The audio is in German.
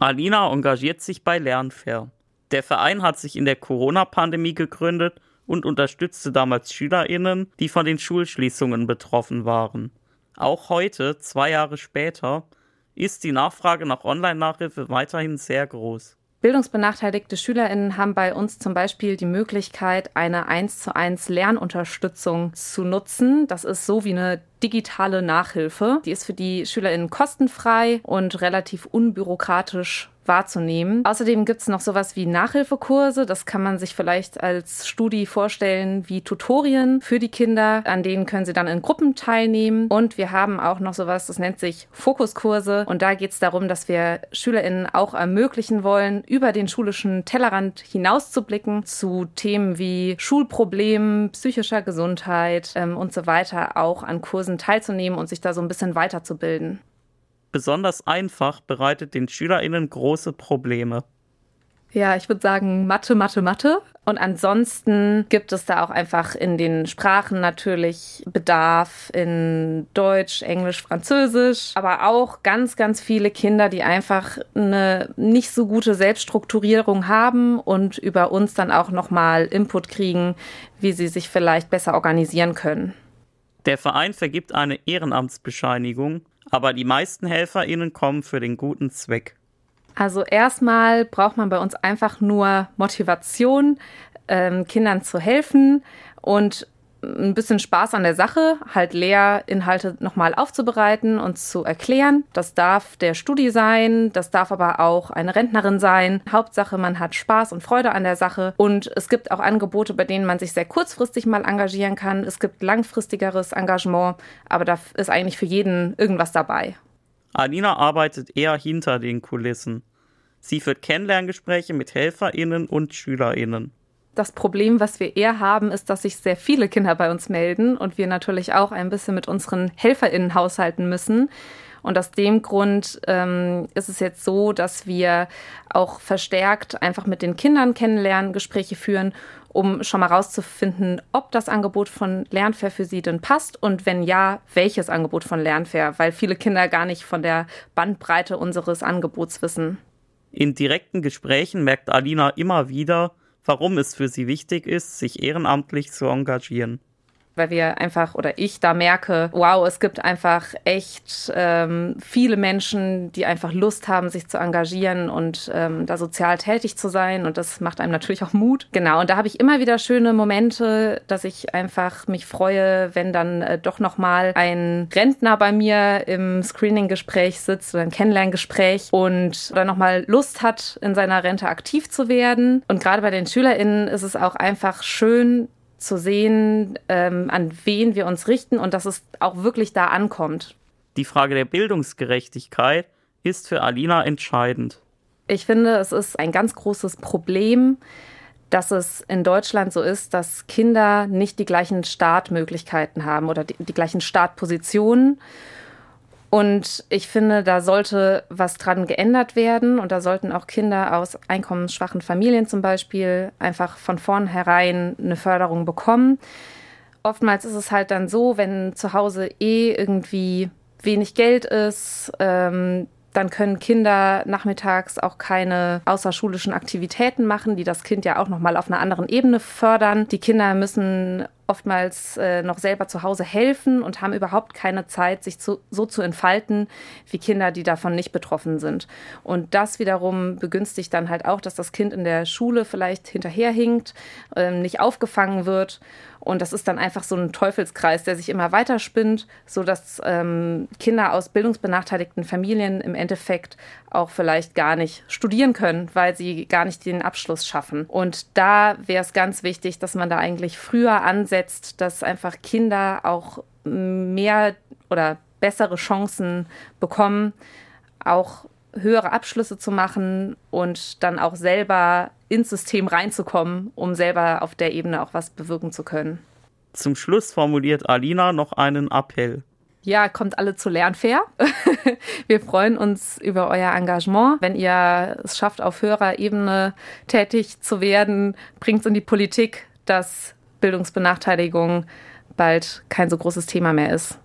Alina engagiert sich bei Lernfair. Der Verein hat sich in der Corona-Pandemie gegründet und unterstützte damals SchülerInnen, die von den Schulschließungen betroffen waren. Auch heute, zwei Jahre später, ist die Nachfrage nach Online-Nachhilfe weiterhin sehr groß. Bildungsbenachteiligte SchülerInnen haben bei uns zum Beispiel die Möglichkeit, eine 1 zu 1 Lernunterstützung zu nutzen. Das ist so wie eine digitale Nachhilfe. Die ist für die SchülerInnen kostenfrei und relativ unbürokratisch wahrzunehmen. Außerdem gibt es noch sowas wie Nachhilfekurse. Das kann man sich vielleicht als Studie vorstellen wie Tutorien für die Kinder. An denen können sie dann in Gruppen teilnehmen. Und wir haben auch noch sowas, das nennt sich Fokuskurse. Und da geht es darum, dass wir SchülerInnen auch ermöglichen wollen, über den schulischen Tellerrand hinauszublicken zu Themen wie Schulproblemen, psychischer Gesundheit ähm, und so weiter auch an Kursen teilzunehmen und sich da so ein bisschen weiterzubilden besonders einfach bereitet den SchülerInnen große Probleme. Ja, ich würde sagen Mathe, Mathe, Mathe. Und ansonsten gibt es da auch einfach in den Sprachen natürlich Bedarf in Deutsch, Englisch, Französisch, aber auch ganz, ganz viele Kinder, die einfach eine nicht so gute Selbststrukturierung haben und über uns dann auch nochmal Input kriegen, wie sie sich vielleicht besser organisieren können. Der Verein vergibt eine Ehrenamtsbescheinigung, aber die meisten HelferInnen kommen für den guten Zweck. Also erstmal braucht man bei uns einfach nur Motivation, ähm, Kindern zu helfen und ein bisschen Spaß an der Sache, halt Lehrinhalte nochmal aufzubereiten und zu erklären. Das darf der Studi sein, das darf aber auch eine Rentnerin sein. Hauptsache, man hat Spaß und Freude an der Sache. Und es gibt auch Angebote, bei denen man sich sehr kurzfristig mal engagieren kann. Es gibt langfristigeres Engagement, aber da ist eigentlich für jeden irgendwas dabei. Alina arbeitet eher hinter den Kulissen. Sie führt Kennenlerngespräche mit HelferInnen und SchülerInnen. Das Problem, was wir eher haben, ist, dass sich sehr viele Kinder bei uns melden und wir natürlich auch ein bisschen mit unseren HelferInnen haushalten müssen. Und aus dem Grund ähm, ist es jetzt so, dass wir auch verstärkt einfach mit den Kindern kennenlernen, Gespräche führen, um schon mal rauszufinden, ob das Angebot von Lernfair für sie denn passt und wenn ja, welches Angebot von Lernfair, weil viele Kinder gar nicht von der Bandbreite unseres Angebots wissen. In direkten Gesprächen merkt Alina immer wieder, warum es für sie wichtig ist, sich ehrenamtlich zu engagieren weil wir einfach oder ich da merke, wow, es gibt einfach echt ähm, viele Menschen, die einfach Lust haben, sich zu engagieren und ähm, da sozial tätig zu sein und das macht einem natürlich auch Mut. Genau, und da habe ich immer wieder schöne Momente, dass ich einfach mich freue, wenn dann äh, doch nochmal ein Rentner bei mir im Screening-Gespräch sitzt oder ein Kennenlerngespräch und oder nochmal Lust hat, in seiner Rente aktiv zu werden. Und gerade bei den SchülerInnen ist es auch einfach schön, zu sehen, ähm, an wen wir uns richten und dass es auch wirklich da ankommt. Die Frage der Bildungsgerechtigkeit ist für Alina entscheidend. Ich finde, es ist ein ganz großes Problem, dass es in Deutschland so ist, dass Kinder nicht die gleichen Startmöglichkeiten haben oder die, die gleichen Startpositionen. Und ich finde, da sollte was dran geändert werden und da sollten auch Kinder aus einkommensschwachen Familien zum Beispiel einfach von vornherein eine Förderung bekommen. Oftmals ist es halt dann so, wenn zu Hause eh irgendwie wenig Geld ist, ähm, dann können Kinder nachmittags auch keine außerschulischen Aktivitäten machen, die das Kind ja auch noch mal auf einer anderen Ebene fördern. Die Kinder müssen oftmals äh, noch selber zu Hause helfen und haben überhaupt keine Zeit, sich zu, so zu entfalten wie Kinder, die davon nicht betroffen sind. Und das wiederum begünstigt dann halt auch, dass das Kind in der Schule vielleicht hinterherhinkt, äh, nicht aufgefangen wird. Und das ist dann einfach so ein Teufelskreis, der sich immer weiter spinnt, sodass ähm, Kinder aus bildungsbenachteiligten Familien im Endeffekt auch vielleicht gar nicht studieren können, weil sie gar nicht den Abschluss schaffen. Und da wäre es ganz wichtig, dass man da eigentlich früher ansetzt, dass einfach Kinder auch mehr oder bessere Chancen bekommen, auch höhere Abschlüsse zu machen und dann auch selber ins System reinzukommen, um selber auf der Ebene auch was bewirken zu können. Zum Schluss formuliert Alina noch einen Appell. Ja, kommt alle zu Lernfair. Wir freuen uns über euer Engagement. Wenn ihr es schafft, auf höherer Ebene tätig zu werden, bringt es in die Politik, dass Bildungsbenachteiligung bald kein so großes Thema mehr ist.